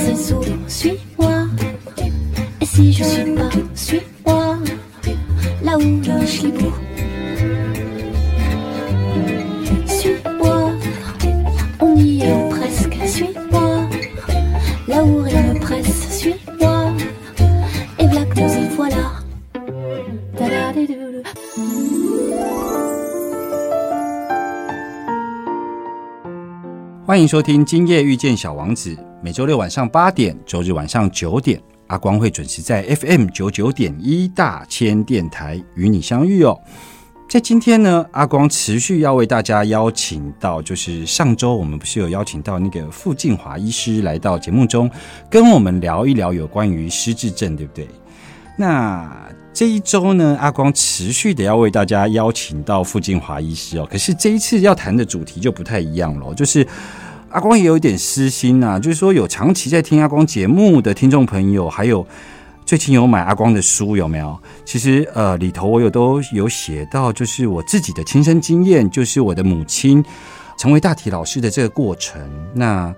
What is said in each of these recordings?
là où je sais souvent, suis-moi. Et si je suis pas, suis-moi, là où le chibou. Suis-moi, on y est presque, suis-moi, là où rien ne presse, suis-moi. Et voilà que nous y voilà. Da-da-di-dou-dou. 欢迎收听《今夜遇见小王子》， 每周六晚上八点，周日晚上九点，阿光会准时在 FM 九九点一大千电台与你相遇哦。在今天呢，阿光持续要为大家邀请到，就是上周我们不是有邀请到那个傅静华医师来到节目中，跟我们聊一聊有关于失智症，对不对？那这一周呢，阿光持续的要为大家邀请到傅静华医师哦。可是这一次要谈的主题就不太一样了，就是阿光也有一点私心呐、就是说有长期在听阿光节目的听众朋友，还有最近有买阿光的书有没有？其实呃里头我有都有写到，就是我自己的亲身经验，就是我的母亲成为大体老师的这个过程。那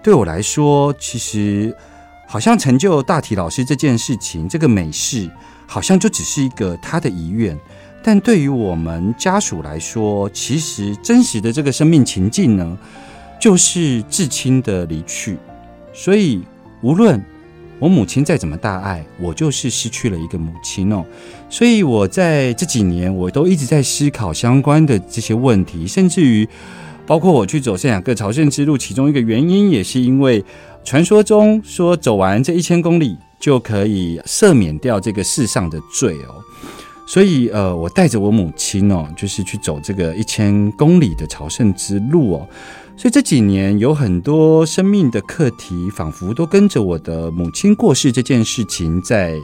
对我来说，其实好像成就大体老师这件事情，这个美事，好像就只是一个他的遗愿。但对于我们家属来说，其实真实的这个生命情境呢，就是至亲的离去。所以，无论我母亲再怎么大爱，我就是失去了一个母亲哦。所以我在这几年，我都一直在思考相关的这些问题，甚至于包括我去走圣雅各朝圣之路，其中一个原因也是因为传说中说走完这一千公里就可以赦免掉这个世上的罪哦。所以呃，我带着我母亲哦，就是去走这个一千公里的朝圣之路哦。所以这几年有很多生命的课题，仿佛都跟着我的母亲过世这件事情在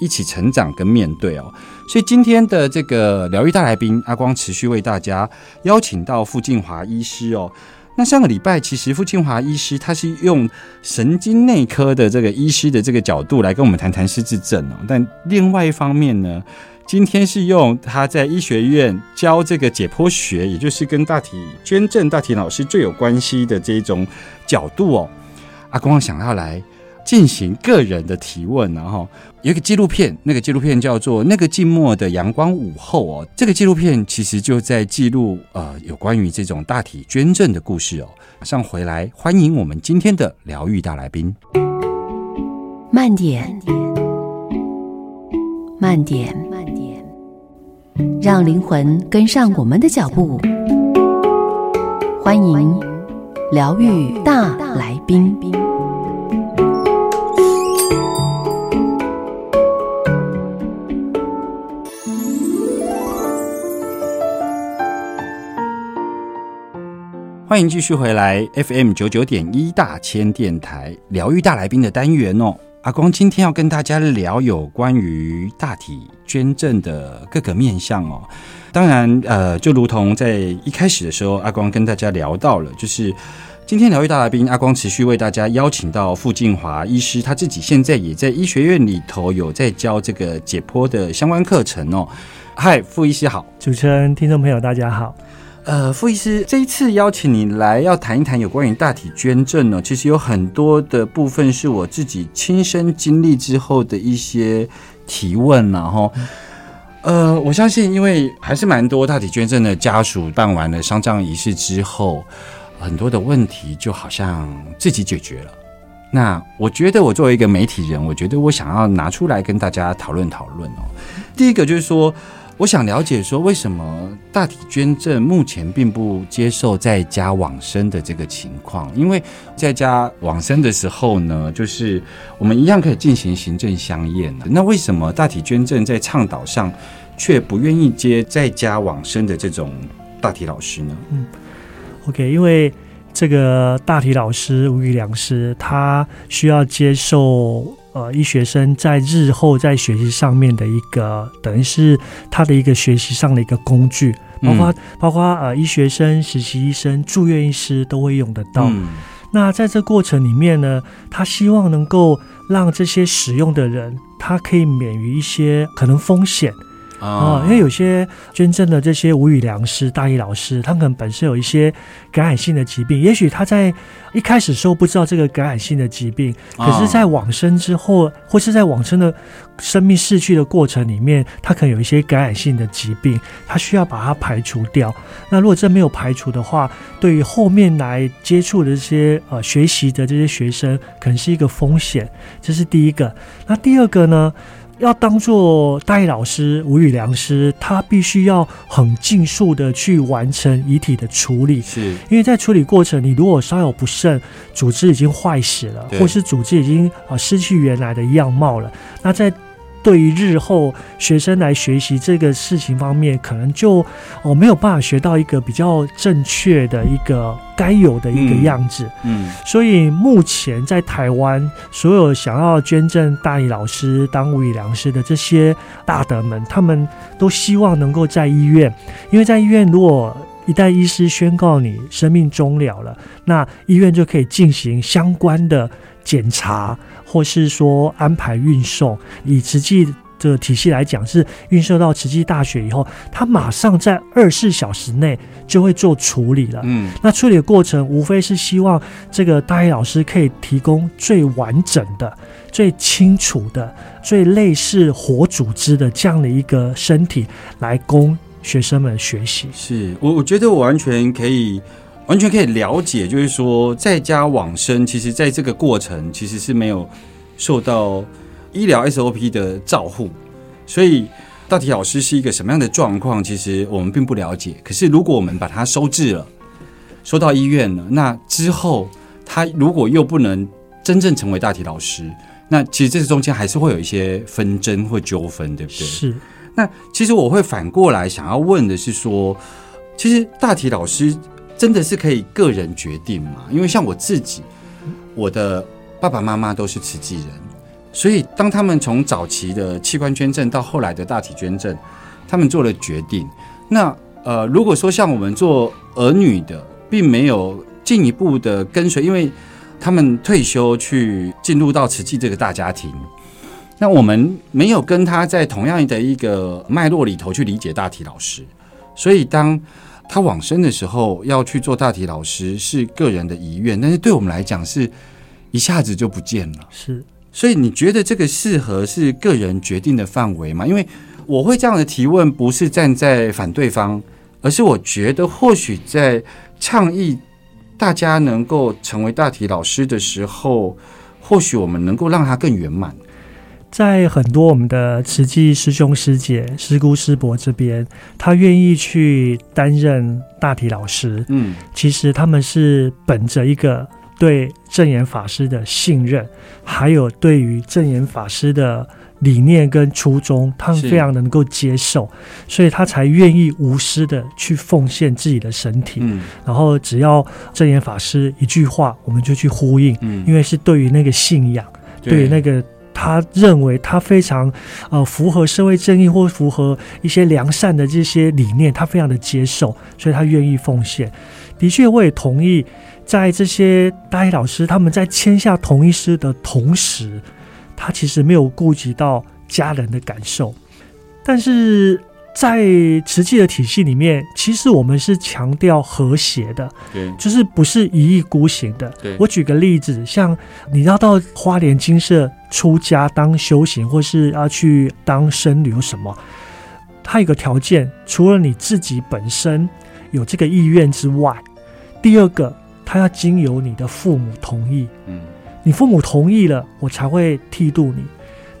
一起成长跟面对哦。所以今天的这个疗愈大来宾，阿光持续为大家邀请到傅静华医师哦。那上个礼拜，其实傅清华医师他是用神经内科的这个医师的这个角度来跟我们谈谈失智症哦。但另外一方面呢，今天是用他在医学院教这个解剖学，也就是跟大体捐赠大体老师最有关系的这一种角度哦。阿光想要来进行个人的提问，然后有一个纪录片，那个纪录片叫做《那个静默的阳光午后》哦。这个纪录片其实就在记录呃有关于这种大体捐赠的故事哦。马上回来，欢迎我们今天的疗愈大来宾。慢点，慢点，慢点，让灵魂跟上我们的脚步。欢迎疗愈大来宾。欢迎继续回来 FM 九九点一大千电台疗愈大来宾的单元哦。阿光今天要跟大家聊有关于大体捐赠的各个面向哦。当然，呃，就如同在一开始的时候，阿光跟大家聊到了，就是今天疗愈大来宾，阿光持续为大家邀请到傅静华医师，他自己现在也在医学院里头有在教这个解剖的相关课程哦。嗨，傅医师好。主持人、听众朋友，大家好。呃，傅医师，这一次邀请你来要谈一谈有关于大体捐赠呢，其实有很多的部分是我自己亲身经历之后的一些提问然后。呃，我相信，因为还是蛮多大体捐赠的家属办完了丧葬仪式之后，很多的问题就好像自己解决了。那我觉得，我作为一个媒体人，我觉得我想要拿出来跟大家讨论讨论哦。第一个就是说，我想了解说，为什么大体捐赠目前并不接受在家往生的这个情况？因为在家往生的时候呢，就是我们一样可以进行行政相验的。那为什么大体捐赠在倡导上却不愿意接在家往生的这种大体老师呢？嗯 OK，因为这个大体老师吴宇良师，他需要接受呃医学生在日后在学习上面的一个，等于是他的一个学习上的一个工具，包括、包括呃医学生、实习医生、住院医师都会用得到。嗯那在这过程里面呢，他希望能够让这些使用的人，他可以免于一些可能风险。啊、因为有些捐赠的这些无语良师、大一老师，他可能本身有一些感染性的疾病，也许他在一开始时候不知道这个感染性的疾病，可是，在往生之后，或是在往生的生命逝去的过程里面，他可能有一些感染性的疾病，他需要把它排除掉。那如果这没有排除的话，对于后面来接触的这些呃学习的这些学生，可能是一个风险。这是第一个。那第二个呢？要当做大一老师、无语良师，他必须要很尽速的去完成遗体的处理，是。因为在处理过程，你如果稍有不慎，组织已经坏死了，或是组织已经啊失去原来的样貌了，那在对于日后学生来学习这个事情方面，可能就哦没有办法学到一个比较正确的一个该有的一个嗯样子。嗯所以目前在台湾，所有想要捐赠大理老师当无语良师的这些大德们，他们都希望能够在医院，因为在医院如果一旦医师宣告你生命终了了，那医院就可以进行相关的检查，或是说安排运送。以慈济的体系来讲，是运送到慈济大学以后，他马上在二十四小时内就会做处理了。嗯那处理的过程无非是希望这个大一老师可以提供最完整的、最清楚的、最类似活组织的这样的一个身体来供学生们学习。是我我觉得我完全可以。完全可以了解，就是说，在家往生，其实在这个过程其实是没有受到医疗 SOP 的照护，所以大体老师是一个什么样的状况，其实我们并不了解。可是如果我们把它收治了，收到医院了，那之后他如果又不能真正成为大体老师，那其实这中间还是会有一些纷争或纠纷，对不对？是，那其实我会反过来想要问的是说，其实大体老师真的是可以个人决定吗？因为像我自己，我的爸爸妈妈都是慈济人，所以当他们从早期的器官捐赠到后来的大体捐赠，他们做了决定。那呃，如果说像我们做儿女的，并没有进一步的跟随，因为他们退休去进入到慈济这个大家庭，那我们没有跟他在同样的一个脉络里头去理解大体老师，所以当他往生的时候要去做大体老师是个人的遗愿，但是对我们来讲是一下子就不见了。是，所以你觉得这个适合是个人决定的范围吗？因为我会这样的提问，不是站在反对方，而是我觉得或许在倡议大家能够成为大体老师的时候，或许我们能够让他更圆满。在很多我们的慈济师兄师姐、师姑师伯这边，他愿意去担任大体老师，嗯其实他们是本着一个对正言法师的信任，还有对于正言法师的理念跟初衷，他们非常能够接受，所以他才愿意无私的去奉献自己的身体。嗯然后只要正言法师一句话，我们就去呼应，嗯因为是对于那个信仰，对于那个。他认为他非常呃符合社会正义或符合一些良善的这些理念，他非常的接受，所以他愿意奉献。的确，我也同意，在这些大一老师他们在签下同意书的同时，他其实没有顾及到家人的感受。但是在慈济的体系里面，其实我们是强调和谐的，对就是不是一意孤行的。对我举个例子，像你要到花莲金舍出家当修行，或是要去当僧侣，有什么？它有个条件，除了你自己本身有这个意愿之外，第二个，他要经由你的父母同意。嗯你父母同意了，我才会剃度你。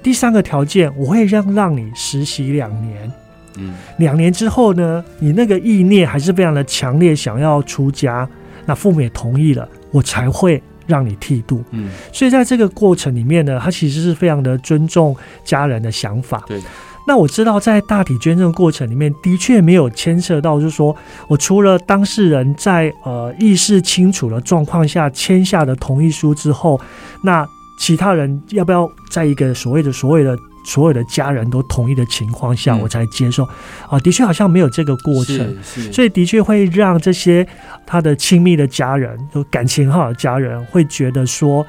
第三个条件，我会让让你实习两年。嗯两年之后呢，你那个意念还是非常的强烈，想要出家，那父母也同意了，我才会让你剃度。嗯所以在这个过程里面呢，他其实是非常的尊重家人的想法。对。那我知道在大体捐赠过程里面，的确没有牵涉到，就是说我除了当事人在呃意识清楚的状况下签下的同意书之后，那其他人要不要在一个所谓的所谓的所有的家人都同意的情况下，嗯我才接受？啊，的确好像没有这个过程。所以的确会让这些他的亲密的家人，就感情好的家人，会觉得说，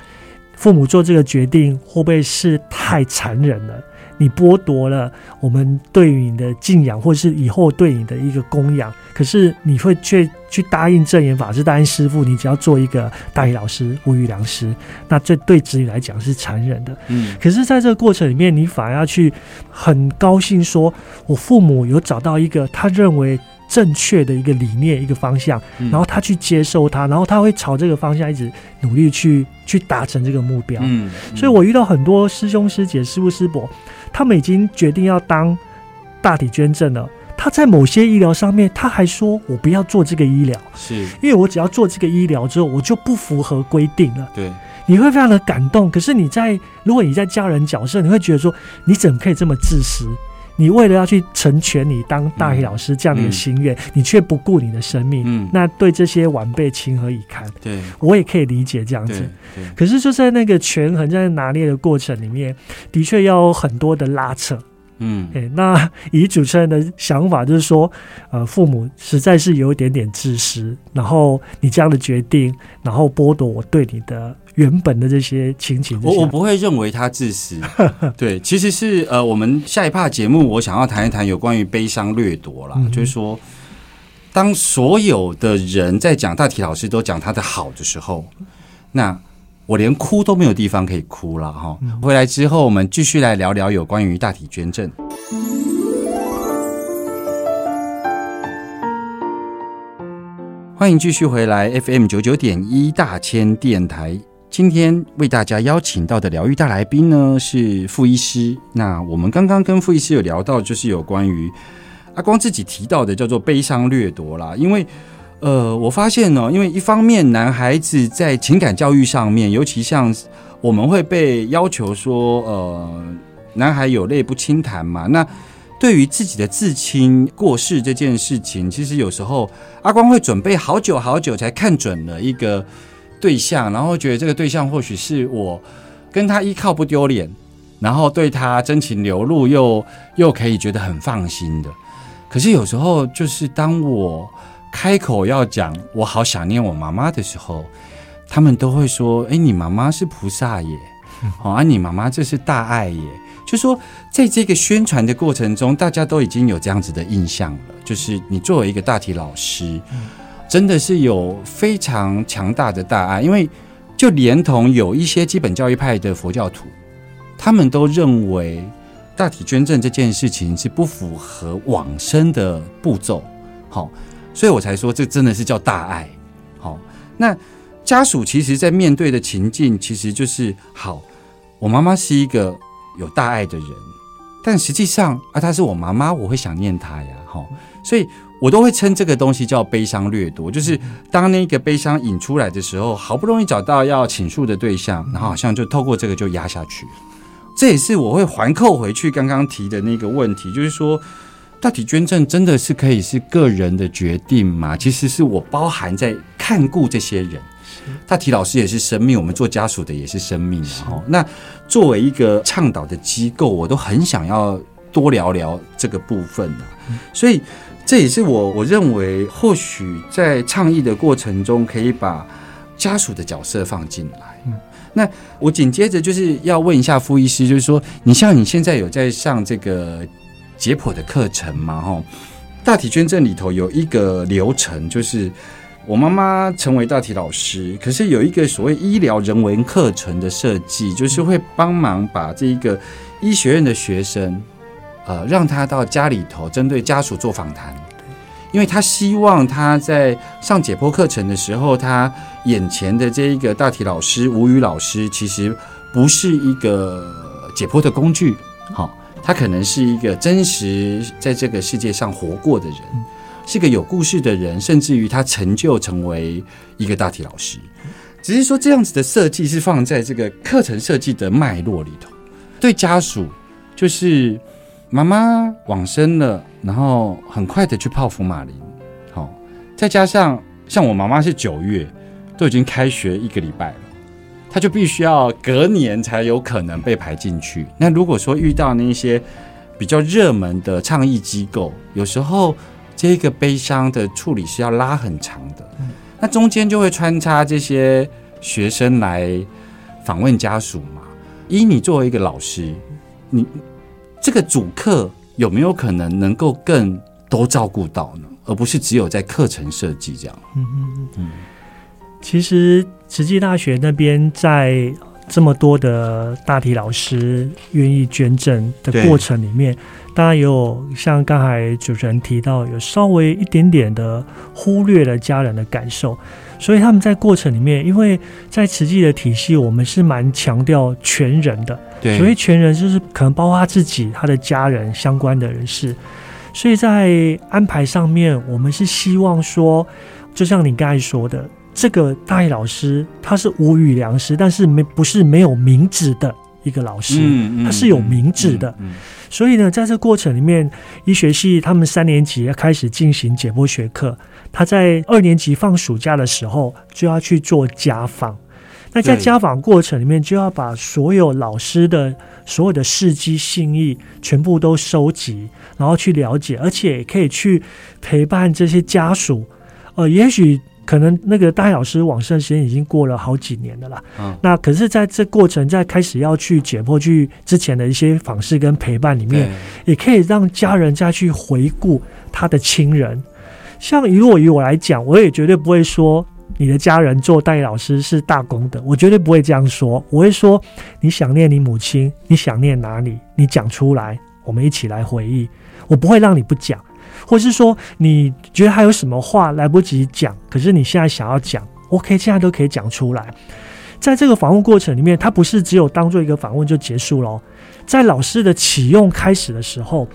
父母做这个决定会不会是太残忍了？你剥夺了我们对于你的敬仰，或是以后对你的一个供养，可是你会却去答应正言法师，答应师傅，你只要做一个大理老师、无语良师，那这对子女来讲是残忍的。嗯可是，在这个过程里面，你反而要去很高兴说，我父母有找到一个他认为正确的一个理念、一个方向，嗯然后他去接受它，然后他会朝这个方向一直努力去去达成这个目标。嗯，所以我遇到很多师兄师姐、师傅师伯，他们已经决定要当大体捐赠了。他在某些医疗上面，他还说我不要做这个医疗，是因为我只要做这个医疗之后，我就不符合规定了。对，你会非常的感动。可是你在如果你在家人角色，你会觉得说，你怎么可以这么自私？你为了要去成全你当大学老师这样的心愿，你却不顾你的生命，嗯那对这些晚辈情何以堪？对我也可以理解这样子。可是就在那个权衡在拿捏的过程里面，的确要有很多的拉扯。嗯诶，那以主持人的想法就是说，呃，父母实在是有一点点自私，然后你这样的决定，然后剥夺我对你的原本的这些亲情景。我我不会认为他自私，对，其实是呃，我们下一趴节目我想要谈一谈有关于悲伤掠夺啦，嗯就是说，当所有的人在讲大体老师都讲他的好的时候，那我连哭都没有地方可以哭了哈。回来之后，我们继续来聊聊有关于大体捐赠。欢迎继续回来 FM 九九点一大千电台。今天为大家邀请到的疗愈大来宾呢是傅医师。那我们刚刚跟傅医师有聊到，就是有关于阿光自己提到的叫做悲伤掠夺啦。因为呃，我发现呢，因为一方面男孩子在情感教育上面，尤其像我们会被要求说，呃，男孩有泪不轻弹嘛，那。对于自己的至亲过世这件事情，其实有时候阿光会准备好久好久才看准了一个对象，然后觉得这个对象或许是我跟他依靠不丢脸，然后对他真情流露又又可以觉得很放心的。可是有时候就是当我开口要讲我好想念我妈妈的时候，他们都会说：“哎，你妈妈是菩萨耶，哦，啊，你妈妈这是大爱耶。”就说在这个宣传的过程中，大家都已经有这样子的印象了，就是你作为一个大体老师，真的是有非常强大的大爱，因为就连同有一些基本教育派的佛教徒，他们都认为大体捐赠这件事情是不符合往生的步骤，好，所以我才说这真的是叫大爱。好，那家属其实在面对的情境，其实就是好，我妈妈是一个有大爱的人，但实际上啊，她是我妈妈，我会想念她呀，哈，所以我都会称这个东西叫悲伤掠夺，就是当那个悲伤引出来的时候，好不容易找到要倾诉的对象，然后好像就透过这个就压下去。这也是我会环扣回去刚刚提的那个问题，就是说，到底捐赠真的是可以是个人的决定吗？其实是我包含在看顾这些人。大体老师也是生命，我们做家属的也是生命啊。哦，那作为一个倡导的机构，我都很想要多聊聊这个部分啊。所以这也是我我认为，或许在倡议的过程中，可以把家属的角色放进来。那我紧接着就是要问一下傅医师，就是说，你像你现在有在上这个解剖的课程吗？哈，大体捐赠里头有一个流程，就是我妈妈成为大体老师，可是有一个所谓医疗人文课程的设计，就是会帮忙把这一个医学院的学生，呃，让他到家里头针对家属做访谈。因为他希望他在上解剖课程的时候，他眼前的这一个大体老师吴宇老师，其实不是一个解剖的工具，好，他可能是一个真实在这个世界上活过的人，是个有故事的人，甚至于他成就成为一个大体老师。只是说这样子的设计是放在这个课程设计的脉络里头，对家属就是妈妈往生了，然后很快的去泡福马林，好、再加上像我妈妈是九月，都已经开学一个礼拜了，她就必须要隔年才有可能被排进去。那如果说遇到那些比较热门的倡议机构，有时候这个悲伤的处理是要拉很长的，那中间就会穿插这些学生来访问家属嘛。依你作为一个老师，你这个主课有没有可能能够更多照顾到呢？而不是只有在课程设计这样。嗯嗯嗯。其实慈济大学那边在这么多的大体老师愿意捐赠的过程里面，当然也有像刚才主持人提到，有稍微一点点的忽略了家人的感受，所以他们在过程里面，因为在慈济的体系，我们是蛮强调全人的，对。所谓全人就是可能包括他自己、他的家人相关的人士，所以在安排上面，我们是希望说，就像你刚才说的，这个大一老师他是无语良师，但是没不是没有名字的一个老师，嗯他是有名字的。嗯所以呢，在这过程里面，医学系他们三年级要开始进行解剖学课，他在二年级放暑假的时候就要去做家访。那在家访过程里面，就要把所有老师的所有的事迹、信义全部都收集，然后去了解，而且也可以去陪伴这些家属。呃，也许可能那个大老师往生时间已经过了好几年了啦。嗯那可是在这过程，在开始要去解剖去之前的一些访视跟陪伴里面，也可以让家人再去回顾他的亲人。像以我以我来讲，我也绝对不会说你的家人做代理老师是大功德，我绝对不会这样说。我会说你想念你母亲，你想念哪里，你讲出来，我们一起来回忆。我不会让你不讲，或是说你觉得还有什么话来不及讲，可是你现在想要讲，OK，现在都可以讲出来。在这个访问过程里面，它不是只有当做一个访问就结束了。在老师的启用开始的时候，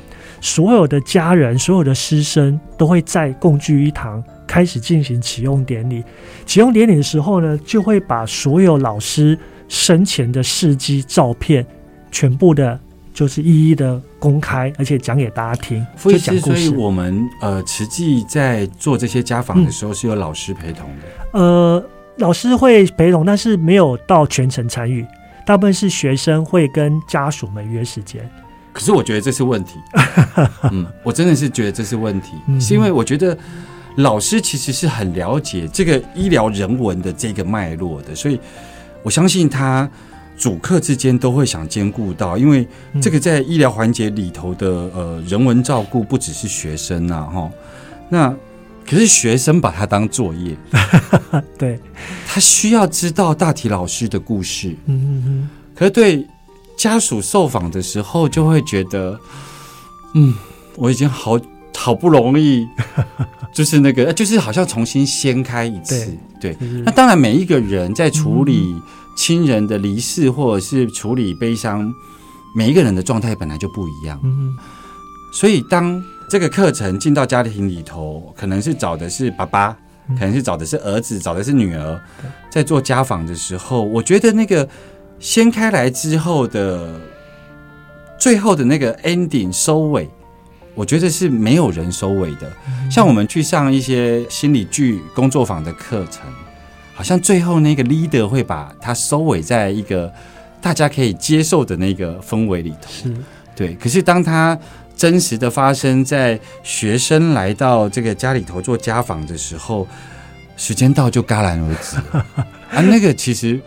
所有的家人、所有的师生都会在共聚一堂，开始进行启用典礼。启用典礼的时候呢，就会把所有老师生前的事迹、照片，全部的，就是一一的公开，而且讲给大家听，傅医师，就讲。所以我们呃，实际在做这些家访的时候是有老师陪同的。呃，老师会陪同，但是没有到全程参与，大部分是学生会跟家属们约时间。可是我觉得这是问题，嗯，我真的是觉得这是问题，嗯是因为我觉得老师其实是很了解这个医疗人文的这个脉络的，所以我相信他主客之间都会想兼顾到，因为嗯。这个在医疗环节里头的呃人文照顾不只是学生啊，哈，那可是学生把它当作业，对，他需要知道大体老师的故事，嗯嗯嗯，可是对家属受访的时候，就会觉得，嗯，我已经好好不容易，就是那个，就是好像重新掀开一次。对，就是。那当然，每一个人在处理亲人的离世，或者是处理悲伤，每一个人的状态本来就不一样。嗯所以，当这个课程进到家庭里头，可能是找的是爸爸，嗯可能是找的是儿子，找的是女儿，在做家访的时候，我觉得那个掀开来之后的最后的那个 ending 收尾，我觉得是没有人收尾的。像我们去上一些心理剧工作坊的课程，好像最后那个 leader 会把它收尾在一个大家可以接受的那个氛围里头。是对，可是当他真实的发生在学生来到这个家里头做家访的时候，时间到就戛然而止了 啊。那个其实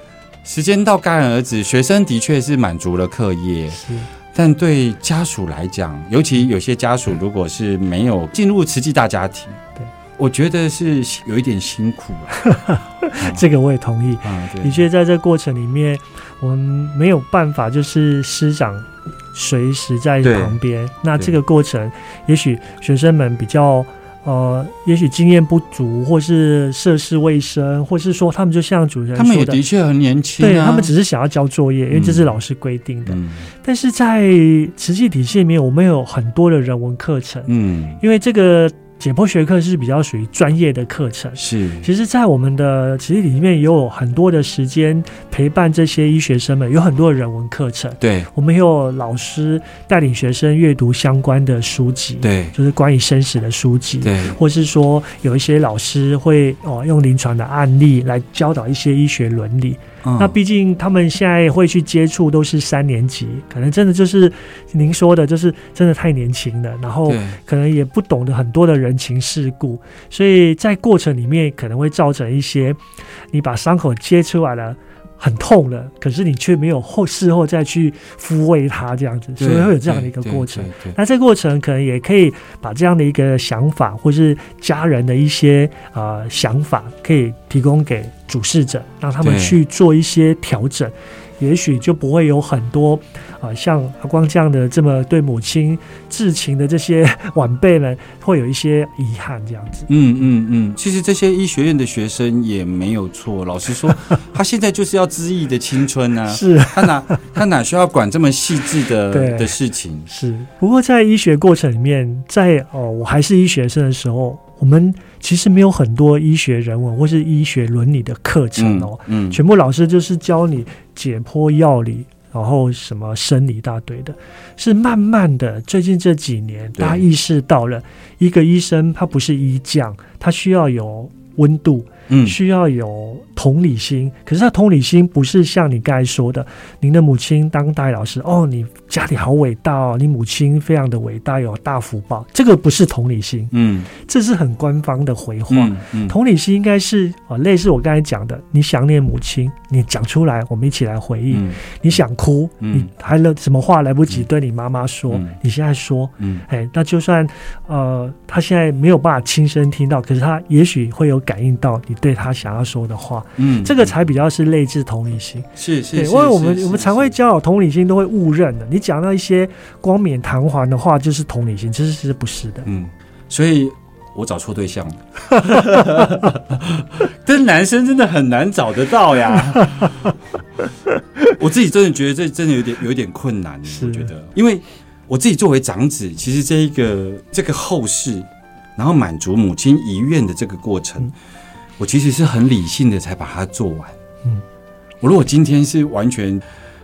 时间到戛然而止，学生的确是满足了课业，是，但对家属来讲，尤其有些家属如果是没有进入慈济大家庭，对，我觉得是有一点辛苦了。这个我也同意。啊，对，的确，在这过程里面，我们没有办法，就是师长随时在旁边。那对这个过程，也许学生们比较呃，也许经验不足，或是涉世未深，或是说他们就像主持人他们也说的的。确很年轻、啊，对他们只是想要交作业，因为这是嗯老师规定的。嗯但是在实际体系里面，我们有很多的人文课程，嗯因为这个解剖学课是比较属于专业的课程。是其实，在我们的其实里面也有很多的时间陪伴这些医学生们，有很多的人文课程。对我们也有老师带领学生阅读相关的书籍，，对就是关于生死的书籍。对或是说有一些老师会哦用临床的案例来教导一些医学伦理。嗯那毕竟他们现在会去接触都是三年级，可能真的就是您说的，就是真的太年轻了，然后可能也不懂得很多的人情世故，所以在过程里面可能会造成一些你把伤口揭出来了。很痛了，可是你却没有后事后再去抚慰它，这样子，所以会有这样的一个过程。。那这个过程可能也可以把这样的一个想法，或是家人的一些呃想法，可以提供给主事者，让他们去做一些调整，也许就不会有很多啊、呃像阿光这样的这么对母亲至情的这些 晚辈们，会有一些遗憾这样子。嗯嗯嗯，其实这些医学院的学生也没有错。老实说，他现在就是要恣意的青春啊，是他哪他哪需要管这么细致的 的事情？是，不过在医学过程里面，在哦我还是医学生的时候，我们其实没有很多医学人文或是医学伦理的课程哦。嗯全部老师就是教你解剖药理，然后什么生理一大堆的，是慢慢的，最近这几年大家意识到了，一个医生他不是医匠，他需要有温度，嗯需要有同理心。可是他同理心不是像你刚才说的，您的母亲当大学老师，哦，你家里好伟大哦，你母亲非常的伟大，有大福报，这个不是同理心，嗯。这是很官方的回话。嗯嗯。同理心应该是啊，类似我刚才讲的，你想念母亲，你讲出来，我们一起来回忆。嗯。你想哭，嗯。你还来什么话来不及对你妈妈说，嗯。你现在说，嗯。哎，那就算呃，他现在没有办法亲身听到，可是他也许会有感应到你对他想要说的话，嗯这个才比较是类似同理心。对，是是是，因为我们我们常会教导同理心，都会误认的。你讲到一些光冕堂皇的话，就是同理心，其实是不是的。嗯，所以我找错对象了。但男生真的很难找得到呀。我自己真的觉得这真的有点有点困难，我觉得，因为我自己作为长子，其实这一个这个后事，然后满足母亲遗愿的这个过程，嗯我其实是很理性的才把它做完。嗯，我如果今天是完全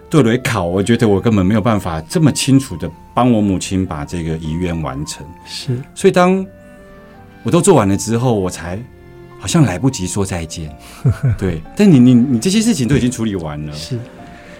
对雷考，我觉得我根本没有办法这么清楚的帮我母亲把这个遗愿完成。是，所以当我都做完了之后，我才好像来不及说再见。对，但你你你这些事情都已经处理完了。是，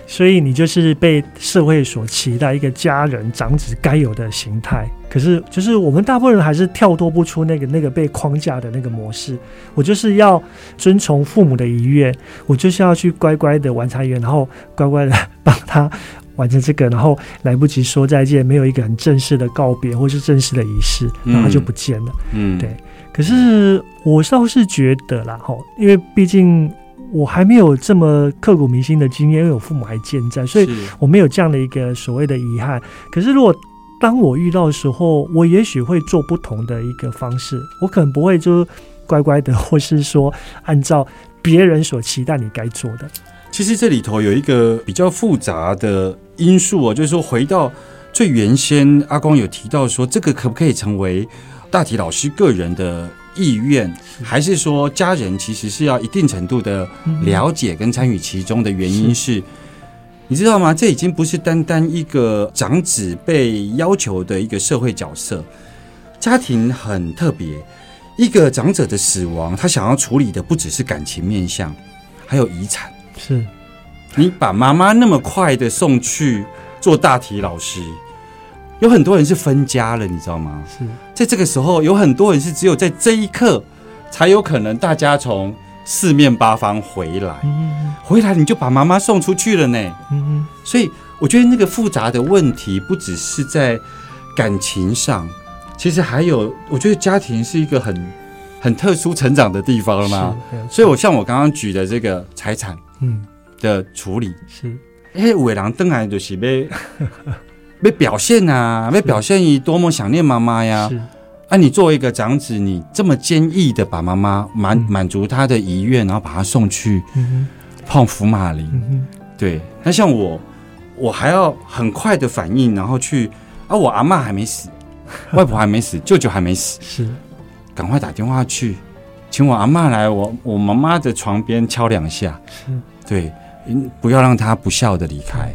所以你就是被社会所期待一个家人长子该有的形态。可是，就是我们大部分人还是跳脱不出那个那个被框架的那个模式。我就是要遵从父母的遗愿，我就是要去乖乖的完成遗愿，然后乖乖的帮他完成这个，然后来不及说再见，没有一个很正式的告别或是正式的仪式，然后就不见了。嗯，对可是我倒是觉得啦，吼，因为毕竟我还没有这么刻骨铭心的经验，因为我父母还健在，所以我没有这样的一个所谓的遗憾。可是如果当我遇到的时候，我也许会做不同的一个方式，我可能不会就乖乖的，或是说按照别人所期待你该做的。其实这里头有一个比较复杂的因素哦，就是说回到最原先，阿光有提到说，这个可不可以成为大体老师个人的意愿，还是说家人其实是要一定程度的嗯了解跟参与其中的原因是，你知道吗？这已经不是单单一个长子被要求的一个社会角色，家庭很特别。一个长者的死亡，他想要处理的不只是感情面相，还有遗产。是你把妈妈那么快的送去做大体老师，有很多人是分家了，你知道吗？是。在这个时候，有很多人是只有在这一刻，才有可能大家从四面八方回来，嗯回来你就把妈妈送出去了呢。嗯所以我觉得那个复杂的问题不只是在感情上，其实还有，我觉得家庭是一个很很特殊成长的地方了是嘛。没有错。所以，我像我刚刚举的这个财产嗯。的处理，是。嘿，伟人登来就是要 要表现啊，要表现你多么想念妈妈呀。是。啊，你作为一个长子，你这么坚毅的把妈妈满嗯。满足她的遗愿，然后把她送去嗯碰福马林。哼。嗯对，那像我，我还要很快的反应，然后去啊，我阿嬷还没死，外婆还没死，舅舅还没死，是。赶快打电话去，请我阿嬷来我我妈妈的床边敲两下，是。对，嗯不要让她不孝的离开。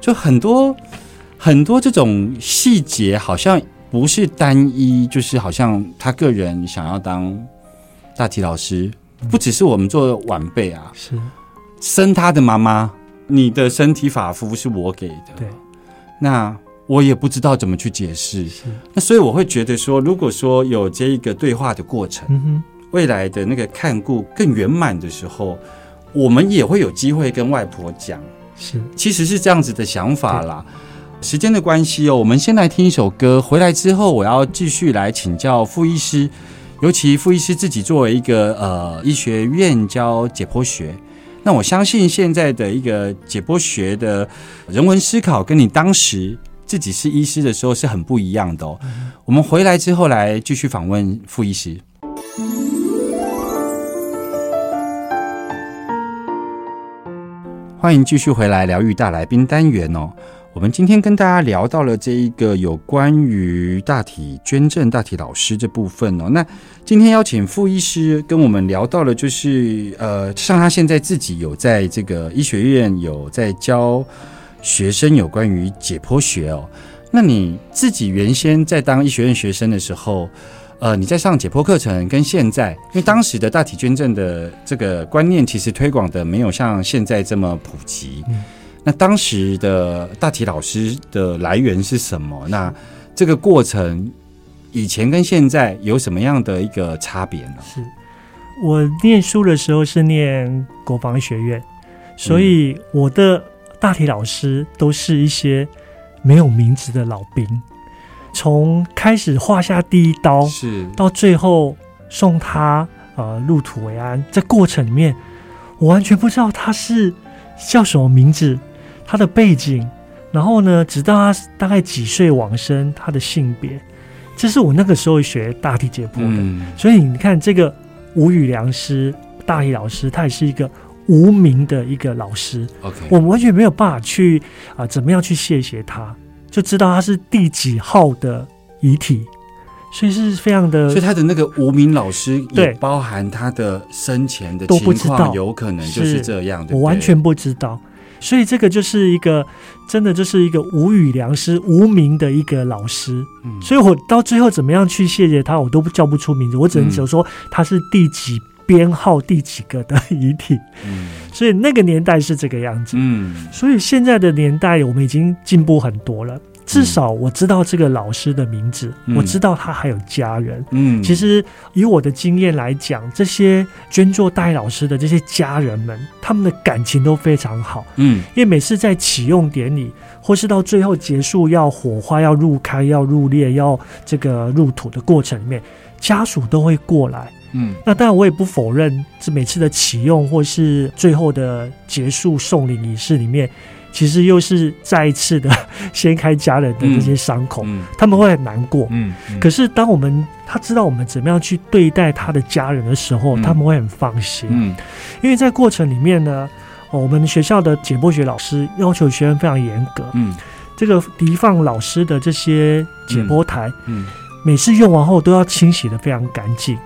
就很多很多这种细节，好像不是单一，就是好像他个人想要当大体老师，不只是我们做晚辈啊，是，生他的妈妈，你的身体发肤是我给的，对，那我也不知道怎么去解释。是，那所以我会觉得说，如果说有这一个对话的过程，未来的那个看顾更圆满的时候，我们也会有机会跟外婆讲，是，其实是这样子的想法啦。时间的关系哦，我们先来听一首歌，回来之后我要继续来请教傅医师，尤其傅医师自己作为一个呃医学院教解剖学。那我相信现在的一个解剖学的人文思考，跟你当时自己是医师的时候是很不一样的哦。我们回来之后来继续访问傅医师。欢迎继续回来疗愈大来宾单元哦。我们今天跟大家聊到了这一个有关于大体捐赠、大体老师这部分哦。那今天邀请傅医师跟我们聊到了，就是呃，像他现在自己有在这个医学院有在教学生有关于解剖学哦。那你自己原先在当医学院学生的时候，呃，你在上解剖课程跟现在，因为当时的大体捐赠的这个观念其实推广的没有像现在这么普及。那当时的大体老师的来源是什么？那这个过程以前跟现在有什么样的一个差别呢？是我念书的时候是念国防学院，所以我的大体老师都是一些没有名字的老兵，从开始画下第一刀是到最后送他呃入土为安，这过程里面我完全不知道他是叫什么名字，他的背景，然后呢，直到他大概几岁往生，他的性别，这是我那个时候学大体解剖的。嗯所以你看，这个吴语良师大体老师，他也是一个无名的一个老师，，OK，我们完全没有办法去啊、怎么样去谢谢他，就知道他是第几号的遗体，所以是非常的所以他的那个无名老师也对包含他的生前的情况，有可能就是是这样的。我完全不知道。所以这个就是一个真的就是一个无语良师、无名的一个老师，嗯所以我到最后怎么样去谢谢他，我都不叫不出名字，我只能嗯只说他是第几编号、第几个的遗体。嗯所以那个年代是这个样子。嗯所以现在的年代，我们已经进步很多了。至少我知道这个老师的名字，嗯我知道他还有家人。嗯，其实以我的经验来讲，这些捐助代老师的这些家人们，他们的感情都非常好。嗯因为每次在启用典礼，或是到最后结束要火化、要入开、要入列、要这个入土的过程里面，家属都会过来。嗯那当然，我也不否认，这每次的启用或是最后的结束送礼仪式里面，其实又是再一次的 掀开家人的这些伤口，嗯。他们会很难过。嗯，可是当我们他知道我们怎么样去对待他的家人的时候，嗯。他们会很放心，嗯。因为在过程里面呢，哦我们学校的解剖学老师要求学生非常严格，嗯。这个敌放老师的这些解剖台，嗯。每次用完后都要清洗的非常干净，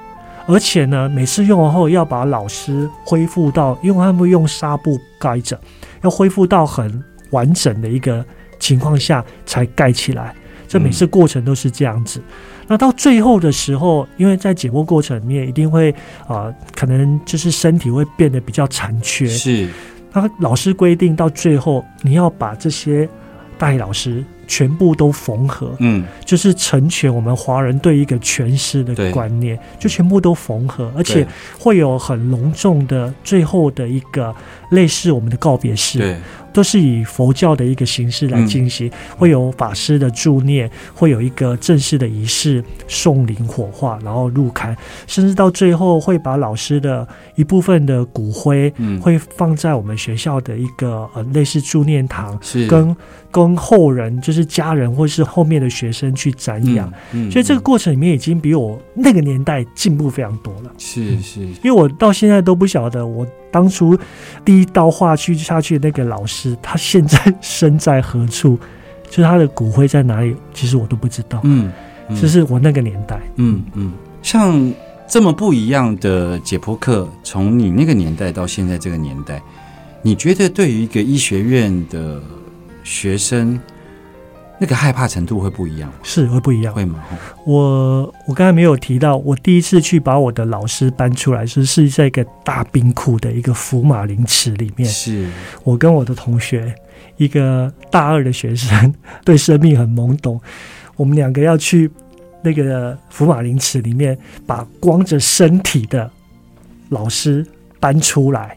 而且呢，每次用完后要把老师恢复到，因为他们会用纱布盖着，要恢复到很完整的一个情况下才盖起来。这每次过程都是这样子。那到最后的时候，因为在解剖过程里面一定会啊、呃可能就是身体会变得比较残缺。是那老师规定到最后，你要把这些代老师全部都缝合，嗯。就是成全我们华人对一个全尸的观念，就全部都缝合，而且会有很隆重的最后的一个类似我们的告别式，对。都是以佛教的一个形式来进行，会有法师的助念，会有一个正式的仪式送灵火化，然后入龛，甚至到最后会把老师的一部分的骨灰。嗯。会放在我们学校的一个呃类似助念堂，是。跟跟后人，就是家人或是后面的学生去瞻仰。嗯，嗯所以这个过程里面已经比我那个年代进步非常多了。是是因为我到现在都不晓得，我当初第一刀划去下去的那个老师，他现在身在何处，就是他的骨灰在哪里，其实我都不知道。嗯，嗯这是我那个年代。嗯嗯，像这么不一样的解剖课，从你那个年代到现在这个年代，你觉得对于一个医学院的学生，那个害怕程度会不一样吗？是会不一样。会吗？我我刚才没有提到，我第一次去把我的老师搬出来是是在一个大冰库的一个福马林池里面，是，我跟我的同学，一个大二的学生，对生命很懵懂，我们两个要去那个福马林池里面，把光着身体的老师搬出来，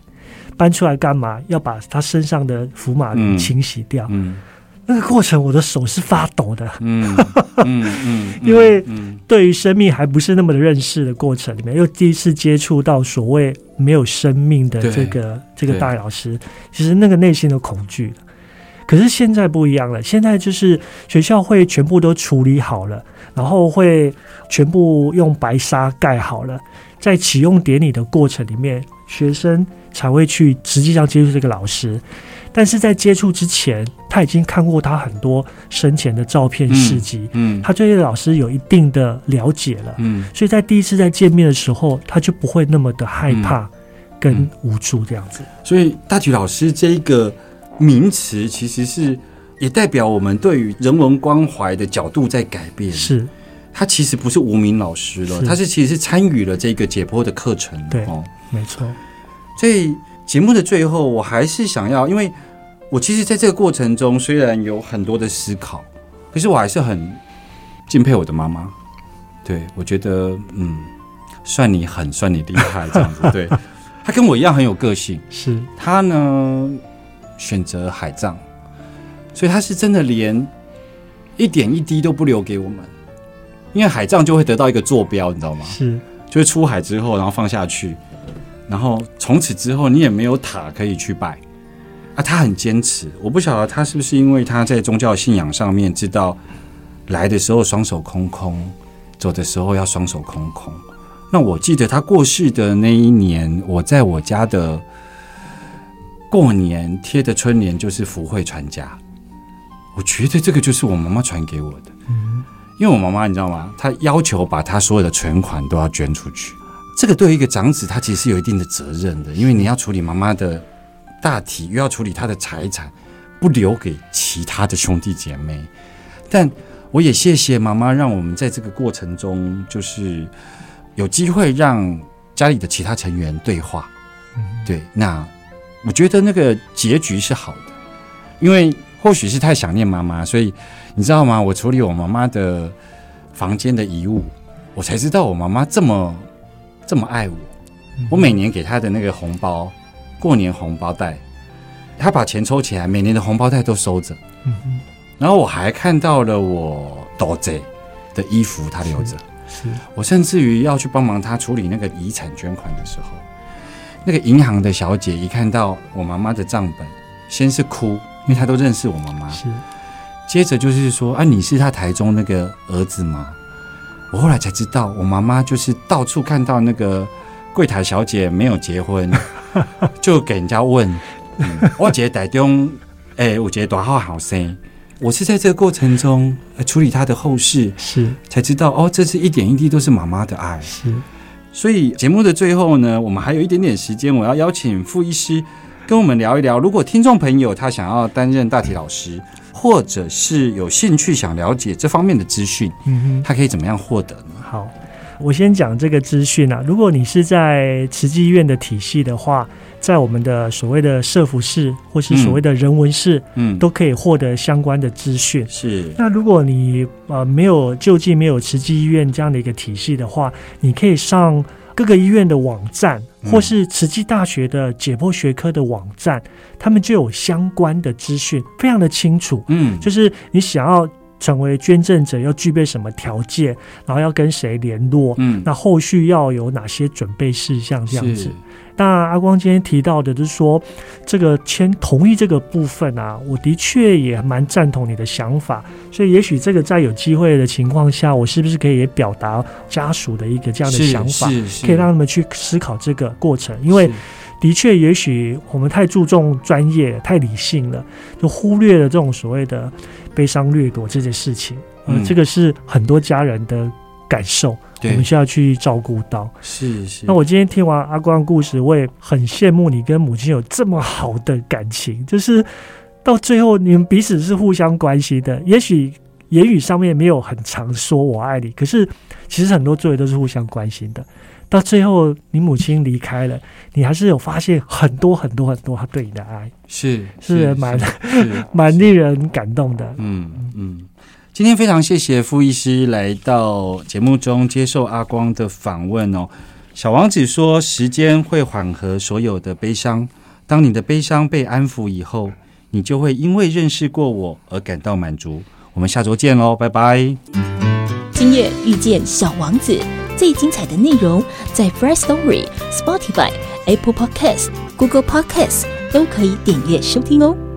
搬出来干嘛？要把他身上的福马清洗掉。嗯那个过程，我的手是发抖的。嗯 嗯嗯，因为嗯对于生命还不是那么的认识的过程里面，又第一次接触到所谓没有生命的这个这个大老师，其实那个内心的恐惧。可是现在不一样了，现在就是学校会全部都处理好了，然后会全部用白纱盖好了，在启用典礼的过程里面，学生才会去实际上接触这个老师。但是在接触之前，他已经看过他很多生前的照片事迹，嗯他对这个老师有一定的了解了，嗯。所以在第一次在见面的时候，他就不会那么的害怕跟嗯。无助这样子。所以大菊老师这一个名词，其实是也代表我们对于人文关怀的角度在改变。是。他其实不是无名老师了，是。他是其实是参与了这个解剖的课程。对哦，没错，所以节目的最后，我还是想要，因为我其实在这个过程中虽然有很多的思考，可是我还是很敬佩我的妈妈。对我觉得，嗯，算你狠，算你厉害，这样子。对，她跟我一样很有个性。是她呢选择海葬，所以她是真的连一点一滴都不留给我们，因为海葬就会得到一个坐标，你知道吗？是就会出海之后，然后放下去，然后从此之后你也没有塔可以去拜啊。他很坚持，我不晓得他是不是因为他在宗教信仰上面知道来的时候双手空空，走的时候要双手空空。那我记得他过世的那一年，我在我家的过年贴的春联就是福慧传家，我觉得这个就是我妈妈传给我的。嗯因为我妈妈你知道吗？她要求把她所有的存款都要捐出去。这个对于一个长子，他其实是有一定的责任的，因为你要处理妈妈的大体，又要处理他的财产，不留给其他的兄弟姐妹。但我也谢谢妈妈，让我们在这个过程中，就是有机会让家里的其他成员对话。对，那我觉得那个结局是好的，因为或许是太想念妈妈，所以你知道吗？我处理我妈妈的房间的遗物，我才知道我妈妈这么这么爱我。我每年给他的那个红包，过年红包袋，他把钱抽起来，每年的红包袋都收着。嗯哼然后我还看到了我多贼的衣服，他留着。是我甚至于要去帮忙他处理那个遗产捐款的时候，那个银行的小姐一看到我妈妈的账本，先是哭，因为她都认识我妈妈。是接着就是说啊，你是他台中那个儿子吗？我后来才知道，我妈妈就是到处看到那个柜台小姐没有结婚，就给人家问，嗯、我姐台中，哎、我觉得多好好生。我是在这个过程中、呃处理她的后事，是才知道哦，这是一点一滴都是妈妈的爱。是所以节目的最后呢，我们还有一点点时间，我要邀请傅医师跟我们聊一聊，如果听众朋友他想要担任大体老师，或者是有兴趣想了解这方面的资讯，嗯哼。他可以怎么样获得呢？好，我先讲这个资讯啊。如果你是在慈济医院的体系的话，在我们的所谓的社服室或是所谓的人文室，嗯，都可以获得相关的资讯。是那如果你呃没有就近没有慈济医院这样的一个体系的话，你可以上各个医院的网站，嗯或是慈济大学的解剖学科的网站，他们就有相关的资讯，非常的清楚。嗯，就是你想要成为捐赠者，要具备什么条件，然后要跟谁联络，嗯。那后续要有哪些准备事项这样子。那阿光今天提到的，就是说这个签同意这个部分啊，我的确也蛮赞同你的想法，所以也许这个在有机会的情况下，我是不是可以也表达家属的一个这样的想法，可以让他们去思考这个过程，因为是的确，也许我们太注重专业、太理性了，就忽略了这种所谓的悲伤掠夺这件事情。呃，嗯这个是很多家人的感受，我们需要去照顾到。是是。那我今天听完阿光的故事，我也很羡慕你跟母亲有这么好的感情，就是到最后你们彼此是互相关心的。也许言语上面没有很常说我爱你，可是其实很多作为都是互相关心的。到最后你母亲离开了，你还是有发现很多很多很多他对你的爱，是是蛮是 蛮令人感动的。嗯嗯。今天非常谢谢傅医师来到节目中接受阿光的访问哦。小王子说：“时间会缓和所有的悲伤，当你的悲伤被安抚以后，你就会因为认识过我而感到满足。”我们下周见喽，拜拜。今夜遇见小王子，最精彩的内容在 f r e s h Story、Spotify、Apple Podcasts、Google Podcasts 都可以点阅收听哦。